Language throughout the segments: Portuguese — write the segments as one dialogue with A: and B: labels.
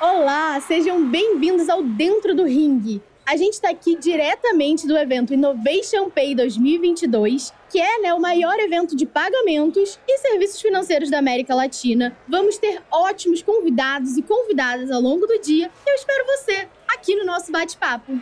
A: Olá, sejam bem-vindos ao Dentro do Ring. A gente está aqui diretamente do evento Innovation Pay 2022, que é né, o maior evento de pagamentos e serviços financeiros da América Latina. Vamos ter ótimos convidados e convidadas ao longo do dia. Eu espero você aqui no nosso bate-papo.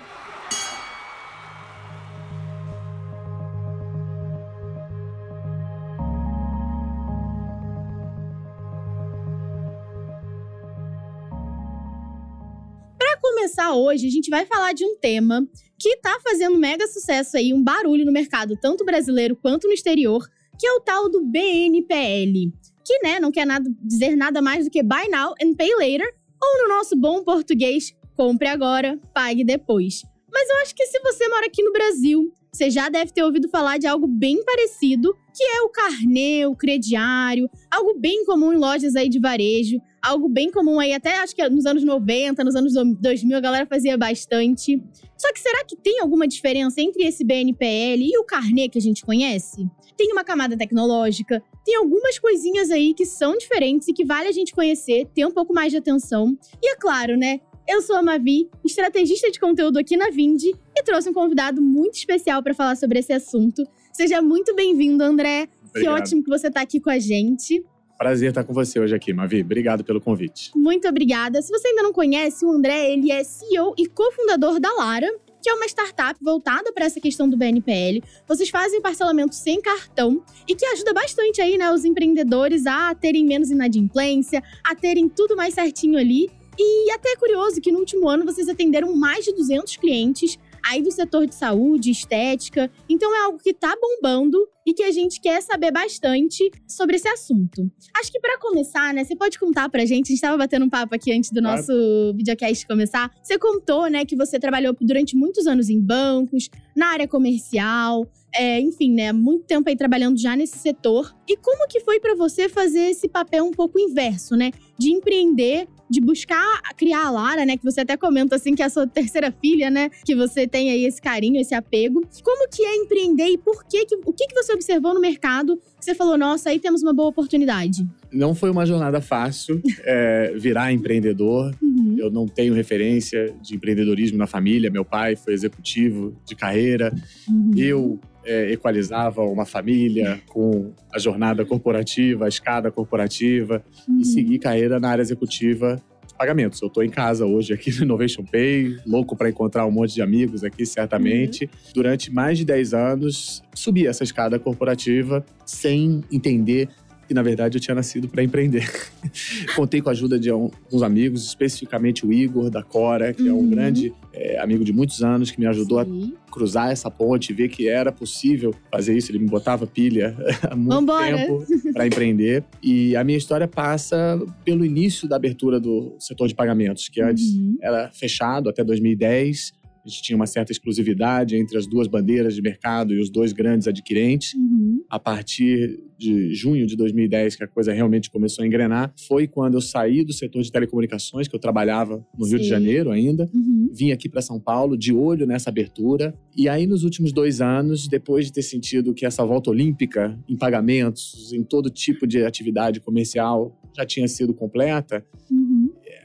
A: Hoje, a gente vai falar de um tema que tá fazendo mega sucesso aí, um barulho no mercado, tanto brasileiro quanto no exterior, que é o tal do BNPL. Que, né, não quer nada, dizer nada mais do que Buy Now and Pay Later, ou no nosso bom português, compre agora, pague depois. Mas eu acho que se você mora aqui no Brasil, você já deve ter ouvido falar de algo bem parecido, que é o carnê, o crediário, algo bem comum em lojas aí de varejo, algo bem comum aí até acho que nos anos 90, nos anos 2000 a galera fazia bastante. Só que será que tem alguma diferença entre esse BNPL e o carnê que a gente conhece? Tem uma camada tecnológica, tem algumas coisinhas aí que são diferentes e que vale a gente conhecer, ter um pouco mais de atenção. E é claro, né, eu sou a Mavi, estrategista de conteúdo aqui na Vindi e trouxe um convidado muito especial para falar sobre esse assunto. Seja muito bem-vindo, André. Obrigado. Que ótimo que você está aqui com a gente.
B: Prazer estar com você hoje aqui, Mavi. Obrigado pelo convite.
A: Muito obrigada. Se você ainda não conhece, o André, ele é CEO e cofundador da Lara, que é uma startup voltada para essa questão do BNPL. Vocês fazem parcelamento sem cartão e que ajuda bastante aí, né, os empreendedores a terem menos inadimplência, a terem tudo mais certinho ali e até é curioso que no último ano vocês atenderam mais de 200 clientes aí do setor de saúde, estética. Então é algo que tá bombando e que a gente quer saber bastante sobre esse assunto. Acho que para começar, né, você pode contar pra gente, a gente tava batendo um papo aqui antes do claro. nosso videocast começar. Você contou, né, que você trabalhou durante muitos anos em bancos, na área comercial, é, enfim, né, muito tempo aí trabalhando já nesse setor. E como que foi para você fazer esse papel um pouco inverso, né, de empreender de buscar criar a Lara, né? Que você até comenta assim que é a sua terceira filha, né? Que você tem aí esse carinho, esse apego. Como que é empreender e por que, que o que, que você observou no mercado que você falou, nossa, aí temos uma boa oportunidade?
B: Não foi uma jornada fácil é, virar empreendedor. Uhum. Eu não tenho referência de empreendedorismo na família. Meu pai foi executivo de carreira. Uhum. Eu é, equalizava uma família com a jornada corporativa, a escada corporativa uhum. e seguir carreira na área executiva pagamentos. Eu estou em casa hoje aqui no Innovation Pay, louco para encontrar um monte de amigos aqui, certamente. Uhum. Durante mais de 10 anos, subi essa escada corporativa sem entender e na verdade eu tinha nascido para empreender. Contei com a ajuda de alguns amigos, especificamente o Igor da Cora, que uhum. é um uhum. grande é, amigo de muitos anos, que me ajudou Sim. a cruzar essa ponte, ver que era possível fazer isso. Ele me botava pilha há muito Vambora. tempo para empreender. E a minha história passa pelo início da abertura do setor de pagamentos, que antes uhum. era fechado até 2010 a gente tinha uma certa exclusividade entre as duas bandeiras de mercado e os dois grandes adquirentes. Uhum. A partir de junho de 2010, que a coisa realmente começou a engrenar, foi quando eu saí do setor de telecomunicações, que eu trabalhava no Sim. Rio de Janeiro ainda, uhum. vim aqui para São Paulo de olho nessa abertura. E aí, nos últimos dois anos, depois de ter sentido que essa volta olímpica em pagamentos, em todo tipo de atividade comercial já tinha sido completa, uhum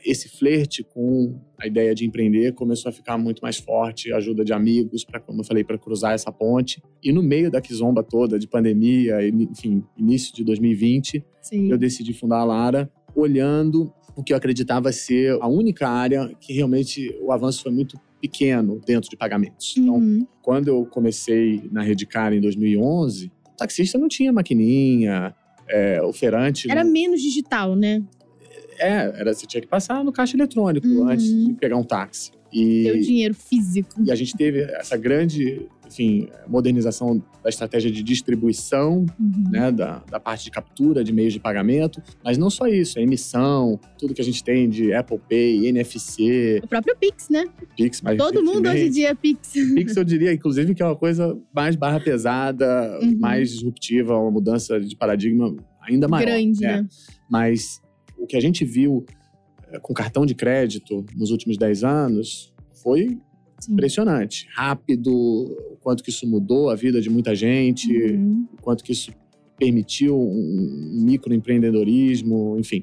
B: esse flerte com a ideia de empreender começou a ficar muito mais forte, ajuda de amigos, para como eu falei, para cruzar essa ponte. E no meio da quizomba toda de pandemia, enfim, início de 2020, Sim. eu decidi fundar a Lara, olhando o que eu acreditava ser a única área que realmente o avanço foi muito pequeno dentro de pagamentos. Então, uhum. Quando eu comecei na Redcar em 2011, o taxista não tinha maquininha, é, o feirante.
A: Era menos digital, né?
B: É, era, você tinha que passar no caixa eletrônico uhum. antes de pegar um táxi.
A: E, Ter o dinheiro físico.
B: E a gente teve essa grande, enfim, modernização da estratégia de distribuição, uhum. né, da, da parte de captura de meios de pagamento. Mas não só isso, a emissão, tudo que a gente tem de Apple Pay, NFC.
A: O próprio Pix, né?
B: Pix, mas
A: Todo mundo hoje em dia é Pix.
B: Pix eu diria, inclusive, que é uma coisa mais barra pesada, uhum. mais disruptiva, uma mudança de paradigma ainda maior.
A: Grande, né? né?
B: Mas o que a gente viu eh, com cartão de crédito nos últimos 10 anos foi Sim. impressionante. Rápido, o quanto que isso mudou a vida de muita gente, uhum. o quanto que isso permitiu um microempreendedorismo, enfim.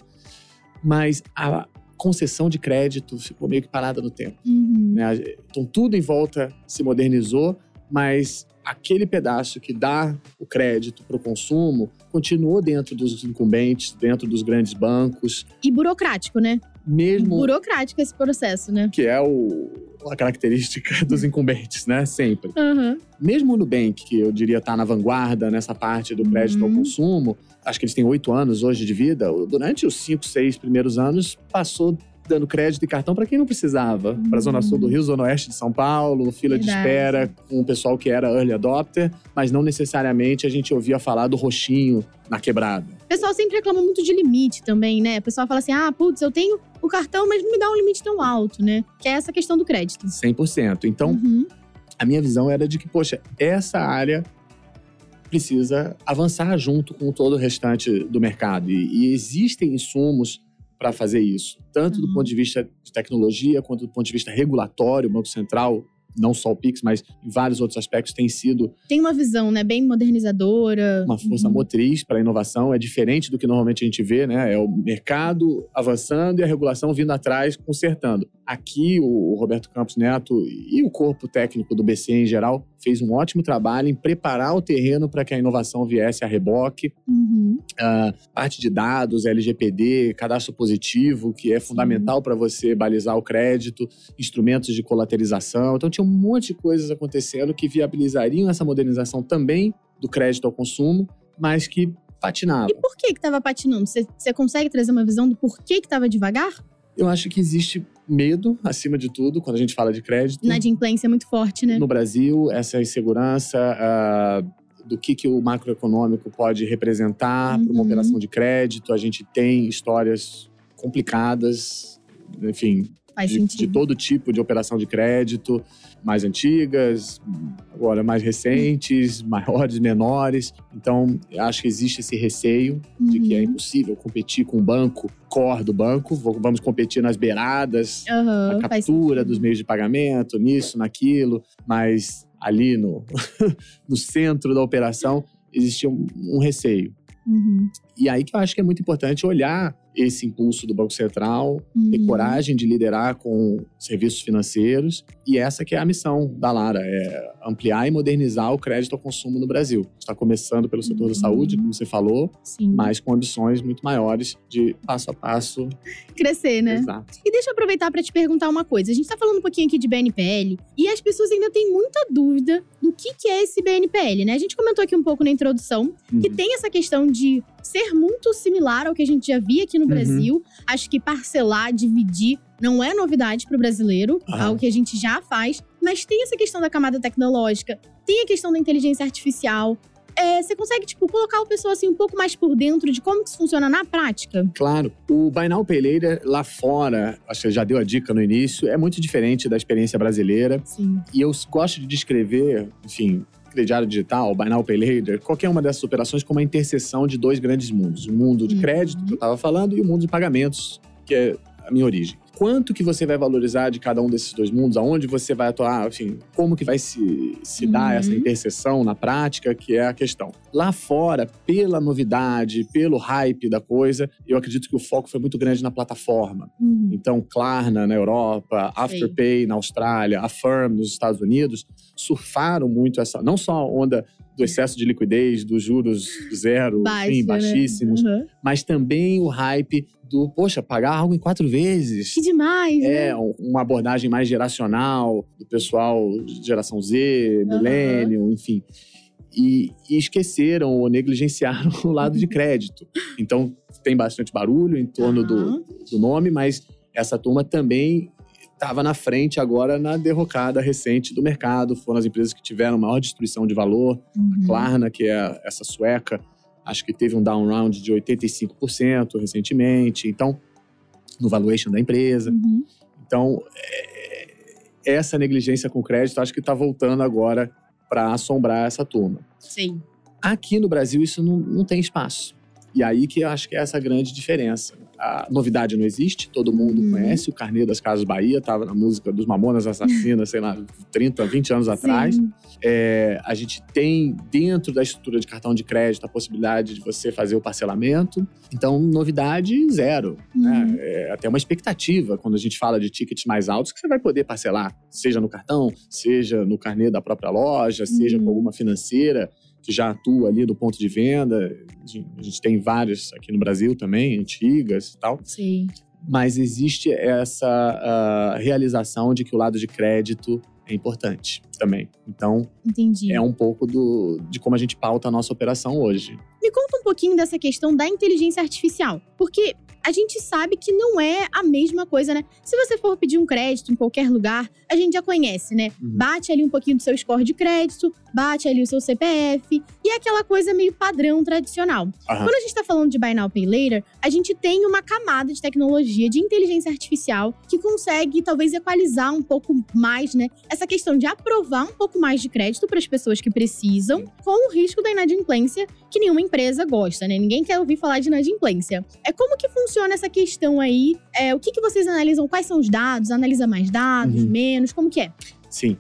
B: Mas a, concessão de crédito ficou meio que parada no tempo. Uhum. Né? Então, tudo em volta se modernizou, mas aquele pedaço que dá o crédito para o consumo continuou dentro dos incumbentes, dentro dos grandes bancos.
A: E burocrático, né?
B: Mesmo.
A: Burocrático esse processo, né?
B: Que é o, a característica dos incumbentes, né? Sempre.
A: Uhum.
B: Mesmo o Nubank, que eu diria está na vanguarda nessa parte do crédito uhum. ao consumo, acho que eles têm oito anos hoje de vida, durante os cinco, seis primeiros anos, passou dando crédito e cartão para quem não precisava. Uhum. Para a Zona Sul do Rio, Zona Oeste de São Paulo, fila Verdade. de espera com o pessoal que era early adopter, mas não necessariamente a gente ouvia falar do roxinho na quebrada.
A: O pessoal sempre reclama muito de limite também, né? O pessoal fala assim: ah, putz, eu tenho o cartão, mas não me dá um limite tão alto, né? Que é essa questão do crédito.
B: 100%. Então, uhum. a minha visão era de que, poxa, essa área precisa avançar junto com todo o restante do mercado. E, e existem insumos para fazer isso, tanto uhum. do ponto de vista de tecnologia quanto do ponto de vista regulatório. O Banco Central não só o Pix, mas em vários outros aspectos tem sido.
A: Tem uma visão, né, bem modernizadora.
B: Uma força uhum. motriz para a inovação. É diferente do que normalmente a gente vê, né? É o mercado avançando e a regulação vindo atrás, consertando. Aqui, o Roberto Campos Neto e o corpo técnico do BC em geral fez um ótimo trabalho em preparar o terreno para que a inovação viesse a reboque.
A: Uhum.
B: Uh, parte de dados, LGPD, cadastro positivo, que é fundamental para você balizar o crédito, instrumentos de colaterização. Então, tinha um monte de coisas acontecendo que viabilizariam essa modernização também do crédito ao consumo, mas que patinava.
A: E por que estava patinando? Você consegue trazer uma visão do porquê que estava devagar?
B: Eu acho que existe medo, acima de tudo, quando a gente fala de crédito.
A: Inadimplência é muito forte, né?
B: No Brasil, essa insegurança uh, do que, que o macroeconômico pode representar uhum. para uma operação de crédito. A gente tem histórias complicadas, enfim, de, de, todo tipo de operação de crédito, mais antigas, agora mais recentes, maiores, menores. Então, acho que existe esse receio uhum. de que é uhum. impossível competir com o banco, core do banco. Vamos competir nas beiradas,
A: uhum,
B: na captura dos meios de pagamento, nisso, naquilo, mas ali no, no centro da operação existia um, um receio.
A: Uhum.
B: E aí que eu acho que é muito importante olhar esse impulso do Banco Central, uhum. ter coragem de liderar com serviços financeiros. E essa que é a missão da Lara, é ampliar e modernizar o crédito ao consumo no Brasil. Está começando pelo setor uhum. da saúde, como você falou,
A: Sim.
B: mas com ambições muito maiores de passo a passo
A: crescer, né?
B: Exato.
A: E deixa eu aproveitar para te perguntar uma coisa. A gente está falando um pouquinho aqui de BNPL e as pessoas ainda têm muita dúvida do que, que é esse BNPL, né? A gente comentou aqui um pouco na introdução uhum. que tem essa questão de ser muito similar ao que a gente já via aqui no uhum. Brasil. Acho que parcelar, dividir não é novidade para o brasileiro, uhum. algo que a gente já faz, mas tem essa questão da camada tecnológica, tem a questão da inteligência artificial. É, você consegue, tipo, colocar o pessoal assim um pouco mais por dentro de como que isso funciona na prática?
B: Claro. O Pay Later lá fora, acho que já deu a dica no início, é muito diferente da experiência brasileira.
A: Sim.
B: E eu gosto de descrever, enfim, crediário digital, Buy Now Pay Later, qualquer uma dessas operações como uma interseção de dois grandes mundos. O mundo de uhum. crédito, que eu estava falando, e o mundo de pagamentos, que é a minha origem quanto que você vai valorizar de cada um desses dois mundos, aonde você vai atuar, enfim, como que vai se, se uhum. dar essa interseção na prática, que é a questão. Lá fora, pela novidade, pelo hype da coisa, eu acredito que o foco foi muito grande na plataforma.
A: Uhum.
B: Então, Klarna na Europa, Afterpay na Austrália, Affirm nos Estados Unidos, surfaram muito essa, não só a onda do excesso de liquidez, dos juros zero, Baixo, enfim, né? baixíssimos,
A: né? uhum.
B: mas também o hype do, poxa, pagar algo em quatro vezes.
A: Que demais,
B: É, né? uma abordagem mais geracional, do pessoal de geração Z, milênio, uhum. enfim. E, e, esqueceram ou negligenciaram o lado de crédito. Então, tem bastante barulho em torno uhum. do, do nome, mas essa turma também estava na frente agora na derrocada recente do mercado. Foram as empresas que tiveram maior destruição de valor. Uhum. A Klarna, que é essa sueca, acho que teve um down round de 85% recentemente, então, no valuation da empresa.
A: Uhum.
B: Então, é, essa negligência com crédito acho que está voltando agora para assombrar essa turma.
A: Sim.
B: Aqui no Brasil, isso não, não tem espaço. E aí que eu acho que é essa grande diferença. A novidade não existe, todo mundo uhum. conhece o Carnê das Casas Bahia, estava na música dos Mamonas Assassinas, sei lá, 30, 20 anos atrás. É, a gente tem dentro da estrutura de cartão de crédito a possibilidade de você fazer o parcelamento. Então, novidade zero. Né? Uhum. Né? É até uma expectativa quando a gente fala de tickets mais altos que você vai poder parcelar, seja no cartão, seja no carnê da própria loja, seja com uhum. alguma financeira que já atua ali do ponto de venda. A gente tem várias aqui no Brasil também, antigas e tal.
A: Sim.
B: Mas existe essa uh, realização de que o lado de crédito é importante também. Então,
A: Entendi.
B: é um pouco do, de como a gente pauta a nossa operação hoje.
A: Me conta um pouquinho dessa questão da inteligência artificial. Porque a gente sabe que não é a mesma coisa, né? Se você for pedir um crédito em qualquer lugar, a gente já conhece, né? Uhum. Bate ali um pouquinho do seu score de crédito, bate ali o seu CPF, e é aquela coisa meio padrão tradicional. Uhum. Quando a gente tá falando de Buy Now Pay Later, a gente tem uma camada de tecnologia, de inteligência artificial, que consegue talvez equalizar um pouco mais, né? Essa questão de aprovar um pouco mais de crédito para as pessoas que precisam, com o risco da inadimplência, que nenhuma empresa gosta, né? Ninguém quer ouvir falar de inadimplência. É como que funciona essa questão aí? É, o que, que vocês analisam? Quais são os dados? Analisa mais dados, uhum. menos? Como que é?
B: Sim.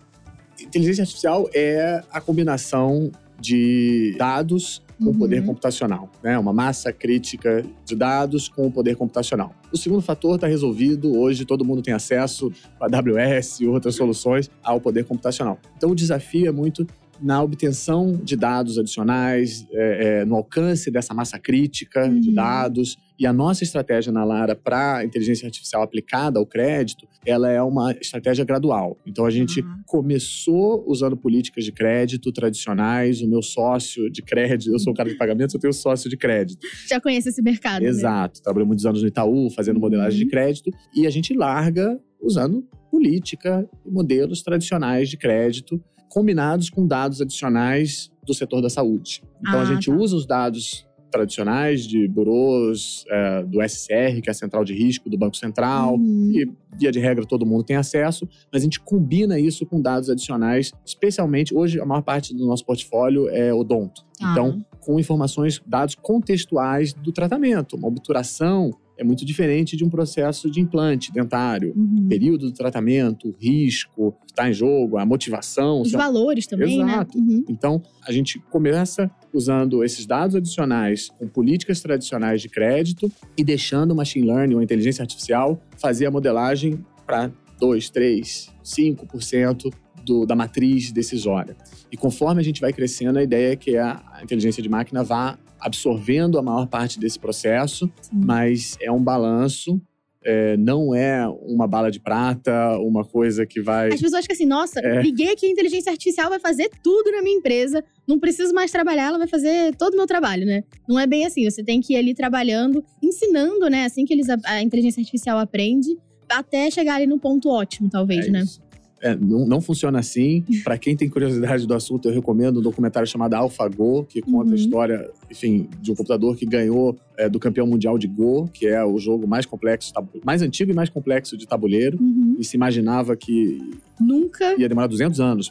B: Inteligência artificial é a combinação de dados com uhum. poder computacional, né? Uma massa crítica de dados com poder computacional. O segundo fator está resolvido. Hoje todo mundo tem acesso a AWS e outras soluções ao poder computacional. Então o desafio é muito na obtenção de dados adicionais, é, é, no alcance dessa massa crítica uhum. de dados. E a nossa estratégia na Lara para inteligência artificial aplicada ao crédito, ela é uma estratégia gradual. Então a gente uhum. começou usando políticas de crédito tradicionais. O meu sócio de crédito, eu sou um cara de pagamentos, eu tenho sócio de crédito.
A: Já conhece esse mercado. Né?
B: Exato. Né? Trabalhei muitos anos no Itaú, fazendo uhum. modelagem de crédito. E a gente larga usando política e modelos tradicionais de crédito combinados com dados adicionais do setor da saúde. Então ah, a gente tá. usa os dados tradicionais de bureaus é, do SCR, que é a Central de Risco do Banco Central, uhum. e via de regra todo mundo tem acesso, mas a gente combina isso com dados adicionais, especialmente hoje a maior parte do nosso portfólio é odonto. Ah. Então, com informações, dados contextuais do tratamento, uma obturação é muito diferente de um processo de implante dentário. Uhum. Período do tratamento, o risco que está em jogo, a motivação.
A: Os valores também,
B: né? Exato.
A: né?
B: Uhum. Então, a gente começa usando esses dados adicionais com políticas tradicionais de crédito e deixando o machine learning ou a inteligência artificial fazer a modelagem para 2, 3, 5% do, da matriz decisória. E conforme a gente vai crescendo, a ideia é que a inteligência de máquina vá absorvendo a maior parte desse processo, Sim. mas é um balanço é, não é uma bala de prata, uma coisa que vai.
A: As pessoas ficam assim, nossa, é. liguei aqui, a inteligência artificial vai fazer tudo na minha empresa, não preciso mais trabalhar, ela vai fazer todo o meu trabalho, né? Não é bem assim, você tem que ir ali trabalhando, ensinando, né? Assim que eles, a inteligência artificial aprende, até chegar ali no ponto ótimo, talvez, é né? Isso.
B: É, não, não, funciona assim. Para quem tem curiosidade do assunto, eu recomendo um documentário chamado AlphaGo, que conta uhum. a história, enfim, de um computador que ganhou é, do campeão mundial de Go, que é o jogo mais complexo, mais antigo e mais complexo de tabuleiro. Uhum. E se imaginava que
A: nunca
B: ia demorar 200 anos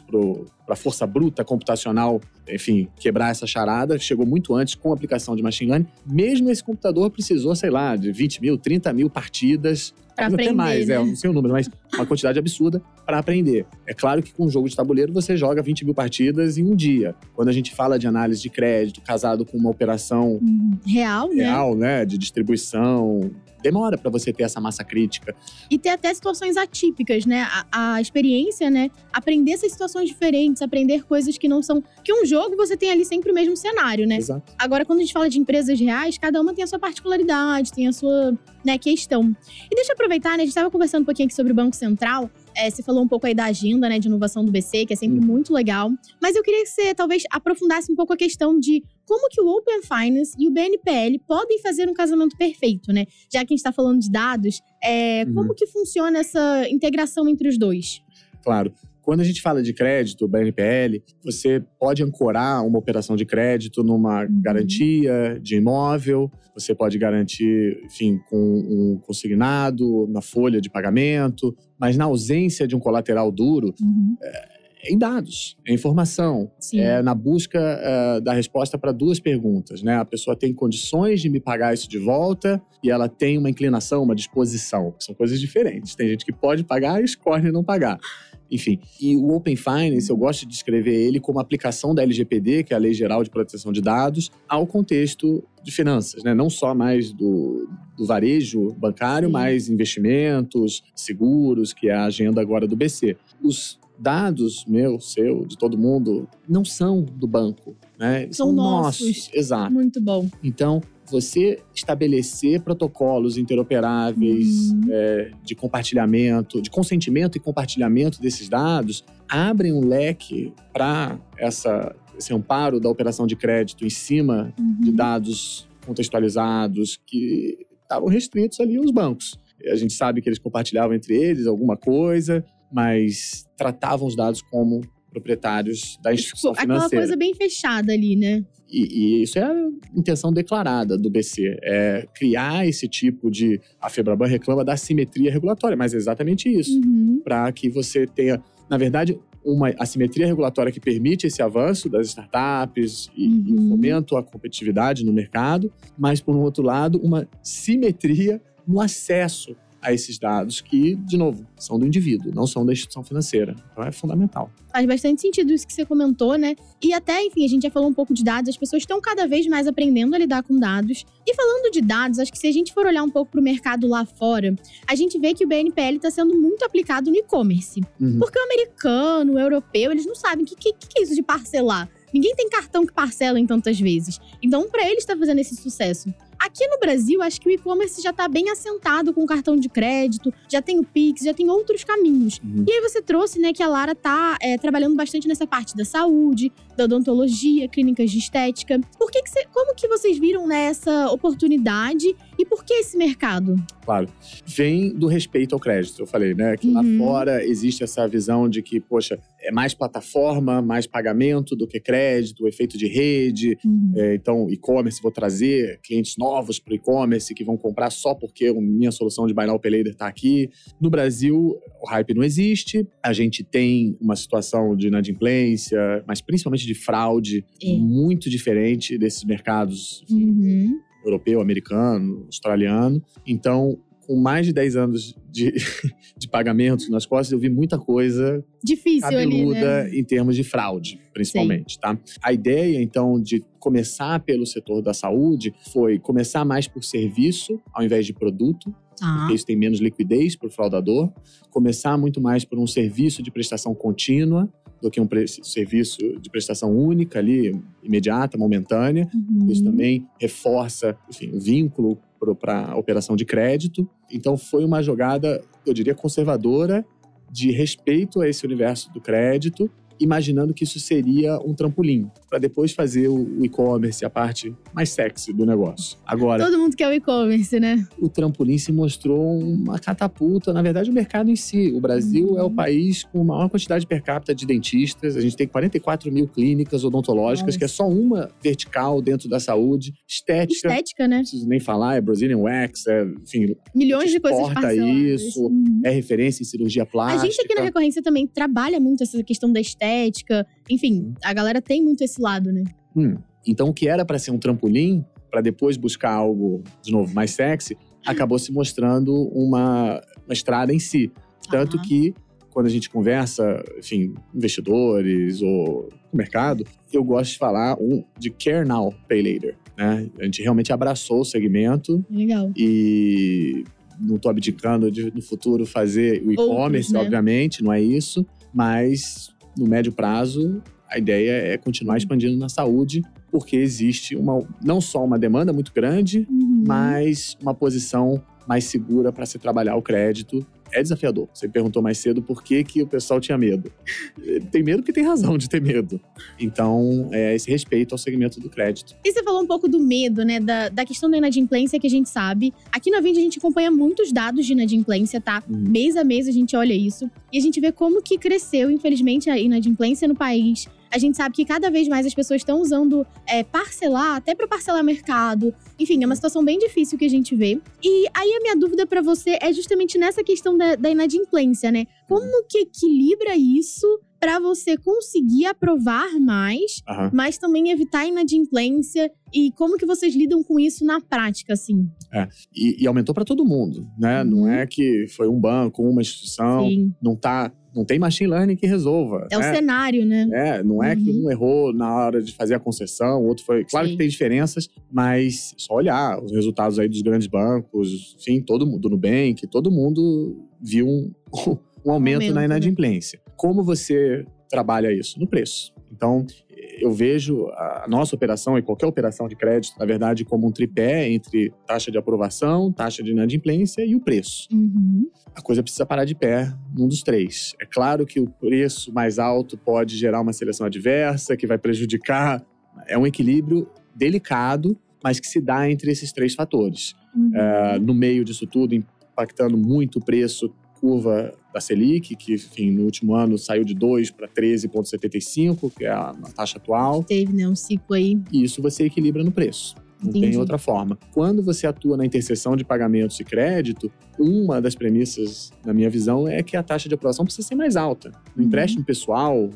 B: para a força bruta computacional, enfim, quebrar essa charada. Chegou muito antes com a aplicação de machine learning. Mesmo esse computador precisou, sei lá, de 20 mil, 30 mil partidas
A: Pra aprender, até mais,
B: é,
A: né?
B: é, não sei o número, mas uma quantidade absurda para aprender. É claro que com um jogo de tabuleiro você joga 20 mil partidas em um dia. Quando a gente fala de análise de crédito casado com uma operação
A: real,
B: né? real né? De distribuição, demora para você ter essa massa crítica.
A: E ter até situações atípicas, né? A, a, experiência, né? Aprender essas situações diferentes, aprender coisas que não são. Que um jogo você tem ali sempre o mesmo cenário, né?
B: Exato.
A: Agora, quando a gente fala de empresas reais, cada uma tem a sua particularidade, tem a sua né, questão. E deixa eu aproveitar, né? A gente estava conversando um pouquinho aqui sobre o Banco Central. É, você falou um pouco aí da agenda né, de inovação do BC, que é sempre hum. muito legal. Mas eu queria que você talvez aprofundasse um pouco a questão de como que o Open Finance e o BNPL podem fazer um casamento perfeito, né? Já que a gente está falando de dados, é, uhum. como que funciona essa integração entre os dois?
B: Claro. Quando a gente fala de crédito, BNPL, você pode ancorar uma operação de crédito numa uhum. garantia de imóvel, você pode garantir, enfim, com um consignado, na folha de pagamento, mas na ausência de um colateral duro, uhum. é, em dados, em informação,
A: Sim.
B: é na busca uh, da resposta para duas perguntas, né? A pessoa tem condições de me pagar isso de volta e ela tem uma inclinação, uma disposição, são coisas diferentes. Tem gente que pode pagar e escolhe não pagar. Enfim, e o Open Finance, eu gosto de descrever ele como aplicação da LGPD, que é a Lei Geral de Proteção de Dados, ao contexto de finanças, né? Não só mais do, do varejo bancário,
A: Sim.
B: mas investimentos, seguros, que é a agenda agora do BC. Os dados meu, seu, de todo mundo, não são do banco, né?
A: São
B: são
A: nossos.
B: Exato.
A: Muito bom.
B: Então, você estabelecer protocolos interoperáveis
A: Uhum.
B: é, de compartilhamento, de consentimento e compartilhamento desses dados, abrem um leque para essa esse amparo da operação de crédito em cima de
A: Uhum.
B: dados contextualizados que estavam restritos ali aos bancos. A gente sabe que eles compartilhavam entre eles alguma coisa, mas tratavam os dados como proprietários da instituição
A: Tipo, Aquela
B: financeira.
A: coisa bem fechada ali, né?
B: E, e isso é a intenção declarada do BC, é criar esse tipo de. A Febraban reclama da simetria regulatória, mas é exatamente isso,
A: Uhum.
B: para que você tenha, na verdade, uma assimetria regulatória que permite esse avanço das startups e, e
A: Uhum.
B: fomento à competitividade no mercado, mas por um outro lado, uma simetria no acesso a esses dados que, de novo, são do indivíduo, não são da instituição financeira. Então é fundamental.
A: Faz bastante sentido isso que você comentou, né? E até, enfim, a gente já falou um pouco de dados, as pessoas estão cada vez mais aprendendo a lidar com dados. E falando de dados, acho que se a gente for olhar um pouco para o mercado lá fora, a gente vê que o BNPL está sendo muito aplicado no e-commerce.
B: Uhum.
A: Porque o americano, o europeu, eles não sabem o que, que, que é isso de parcelar. Ninguém tem cartão que parcela em tantas vezes. Então, para eles, está fazendo esse sucesso. Aqui no Brasil, acho que o e-commerce já está bem assentado com cartão de crédito, já tem o Pix, já tem outros caminhos.
B: Uhum.
A: E aí você trouxe, né, que a Lara tá é, trabalhando bastante nessa parte da saúde, da odontologia, clínicas de estética. Por que, que você, como que vocês viram nessa oportunidade e por que esse mercado?
B: Claro. Vem do respeito ao crédito. Eu falei, né? Que lá
A: Uhum.
B: fora existe essa visão de que, poxa, é mais plataforma, mais pagamento do que crédito, efeito de rede. É, então, e-commerce, vou trazer clientes novos para o e-commerce que vão comprar só porque a minha solução de Buy Now Pay Later está aqui. No Brasil, o hype não existe. A gente tem uma situação de inadimplência, mas principalmente de fraude,
A: É.
B: muito diferente desses mercados
A: Uhum.
B: europeu, americano, australiano. Então, com mais de 10 anos de, de pagamentos nas costas, eu vi muita coisa
A: Difícil ali,
B: cabeluda
A: né?
B: em termos de fraude, principalmente, tá? A ideia, então, de começar pelo setor da saúde foi começar mais por serviço ao invés de produto,
A: Tá.
B: porque isso tem menos liquidez para o fraudador. Começar muito mais por um serviço de prestação contínua do que um serviço de prestação única ali, imediata, momentânea.
A: Uhum.
B: Isso também reforça, enfim, o vínculo para operação de crédito. Então, foi uma jogada, eu diria, conservadora de respeito a esse universo do crédito, imaginando que isso seria um trampolim para depois fazer o e-commerce, a parte mais sexy do negócio. Agora,
A: Todo mundo quer o e-commerce, né?
B: o trampolim se mostrou uma catapulta, na verdade, o mercado em si. O Brasil
A: Uhum.
B: é o país com a maior quantidade per capita de dentistas. A gente tem 44 mil clínicas odontológicas,
A: Nossa.
B: que é só uma vertical dentro da saúde. Estética,
A: Estética, né?
B: não preciso nem falar, é Brazilian Wax, é, enfim,
A: Milhões de coisas parceladas.
B: isso.
A: Uhum.
B: é referência em cirurgia
A: A
B: plástica.
A: gente aqui na Recorrência também trabalha muito essa questão da estética. Enfim, a galera tem muito esse lado, né?
B: Hum. Então, o que era para ser um trampolim, para depois buscar algo, de novo, mais sexy, acabou se mostrando uma, uma estrada em si. Tanto
A: Ah.
B: que, quando a gente conversa, enfim, investidores ou o mercado, eu gosto de falar um de Care Now, Pay Later. Né? A gente realmente abraçou o segmento
A: Legal.
B: e não estou abdicando de no futuro fazer o e-commerce,
A: né?
B: obviamente, não é isso, mas no médio prazo a ideia é continuar expandindo na saúde, porque existe uma, não só uma demanda muito grande,
A: Uhum.
B: mas uma posição mais segura para se trabalhar o crédito. É desafiador. Você perguntou mais cedo por que, que o pessoal tinha medo. Tem medo porque tem razão de ter medo. Então, é esse respeito ao segmento do crédito.
A: E você falou um pouco do medo, né? Da, da questão da inadimplência que a gente sabe. Aqui na Vind a gente acompanha muitos dados de inadimplência, tá?
B: Uhum.
A: Mês a mês a gente olha isso. E a gente vê como que cresceu, infelizmente, a inadimplência no país. A gente sabe que cada vez mais as pessoas estão usando é, parcelar, até para parcelar mercado. Enfim, é uma situação bem difícil que a gente vê. E aí a minha dúvida para você é justamente nessa questão da, da inadimplência, né? Como que equilibra isso para você conseguir aprovar mais,
B: Aham.
A: mas também evitar inadimplência e como que vocês lidam com isso na prática, assim?
B: E, e aumentou para todo mundo, né? Não
A: Uhum.
B: é que foi um banco, uma instituição,
A: Sim.
B: não tá, não tem machine learning que resolva.
A: É o
B: né?
A: cenário, né?
B: É, não é que
A: Uhum.
B: um errou na hora de fazer a concessão, o outro foi. Claro
A: Sim.
B: que tem diferenças, mas só olhar os resultados aí dos grandes bancos, enfim, todo mundo, do Nubank, todo mundo viu um, um aumento,
A: aumento,
B: na
A: né?
B: inadimplência. Como você trabalha isso? No preço. Então, eu vejo a nossa operação e qualquer operação de crédito, na verdade, como um tripé entre taxa de aprovação, taxa de inadimplência e o preço
A: Uhum.
B: a coisa precisa parar de pé num dos três. É claro que o preço mais alto pode gerar uma seleção adversa, que vai prejudicar. É um equilíbrio delicado, mas que se dá entre esses três fatores.
A: Uhum.
B: É, no meio disso tudo, impactando muito o preço, curva da Selic, que enfim, no último ano saiu de 2 para 13,75, que é a, a taxa atual,
A: Teve, né, um ciclo aí.
B: e isso você equilibra no preço. Não
A: Entendi.
B: tem outra forma. Quando você atua na interseção de pagamentos e crédito, uma das premissas, na minha visão, é que a taxa de aprovação precisa ser mais alta. No
A: Uhum.
B: empréstimo pessoal,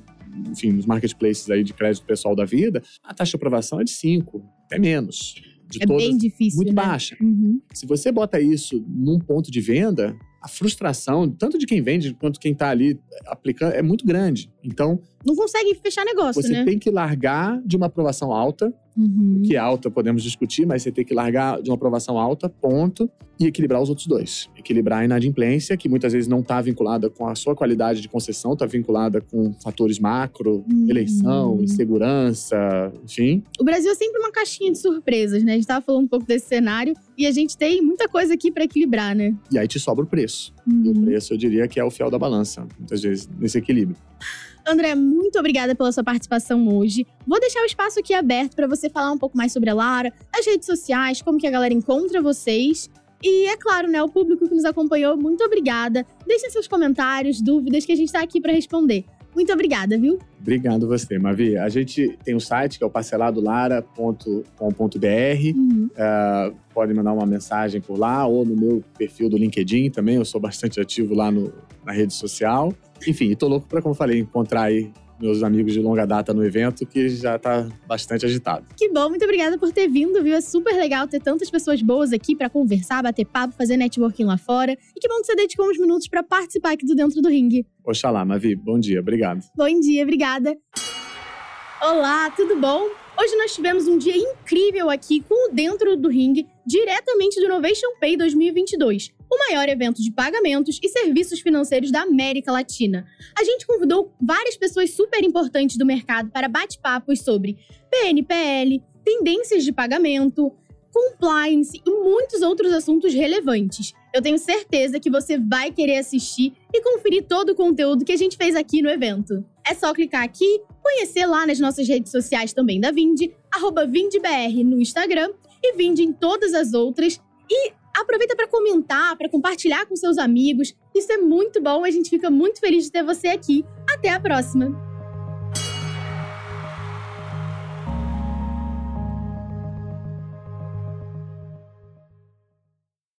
B: enfim, nos marketplaces aí de crédito pessoal da vida, a taxa de aprovação é de 5, até menos. De
A: É
B: todas,
A: bem difícil,
B: muito
A: né?
B: baixa.
A: Uhum.
B: Se você bota isso num ponto de venda, a frustração, tanto de quem vende quanto quem está ali aplicando, é muito grande. Então,
A: Não consegue fechar negócio,
B: você
A: né?
B: tem que largar de uma aprovação alta
A: Uhum.
B: que é alta podemos discutir, mas você tem que largar de uma aprovação alta, ponto, e equilibrar os outros dois. Equilibrar a inadimplência, que muitas vezes não está vinculada com a sua qualidade de concessão, está vinculada com fatores macro,
A: Uhum.
B: eleição, insegurança, enfim.
A: O Brasil é sempre uma caixinha de surpresas, né? A gente tava falando um pouco desse cenário e a gente tem muita coisa aqui pra equilibrar, né?
B: E aí te sobra o preço. E o
A: Uhum.
B: preço, eu diria que é o fiel da balança, muitas vezes, nesse equilíbrio.
A: André, muito obrigada pela sua participação hoje. Vou deixar o espaço aqui aberto para você falar um pouco mais sobre a Lara, as redes sociais, como que a galera encontra vocês. E é claro, né, o público que nos acompanhou, muito obrigada. Deixem seus comentários, dúvidas que a gente tá aqui para responder. Muito obrigada, viu?
B: Obrigado você, Mavi. A gente tem um site que é o parceladolara.com.br.
A: Uhum.
B: É, pode mandar uma mensagem por lá ou no meu perfil do LinkedIn também. Eu sou bastante ativo lá no, na rede social. Enfim, e tô louco para, como eu falei, encontrar aí meus amigos de longa data no evento, que já tá bastante agitado.
A: Que bom, muito obrigada por ter vindo, viu? É super legal ter tantas pessoas boas aqui para conversar, bater papo, fazer networking lá fora. E que bom que você dedicou uns minutos para participar aqui do Dentro do Ringue.
B: Oxalá, Mavi. Bom dia. Obrigado.
A: Bom dia, obrigada. Olá, tudo bom? Hoje nós tivemos um dia incrível aqui com o Dentro do Ring, diretamente do Innovation Pay 2022, o maior evento de pagamentos e serviços financeiros da América Latina. A gente convidou várias pessoas super importantes do mercado para bate-papos sobre PNPL, tendências de pagamento, compliance e muitos outros assuntos relevantes. Eu tenho certeza que você vai querer assistir e conferir todo o conteúdo que a gente fez aqui no evento. É só clicar aqui, conhecer lá nas nossas redes sociais também da Vind, arroba VindBR no Instagram e Vind em todas as outras. E aproveita para comentar, para compartilhar com seus amigos. Isso é muito bom, a gente fica muito feliz de ter você aqui. Até a próxima!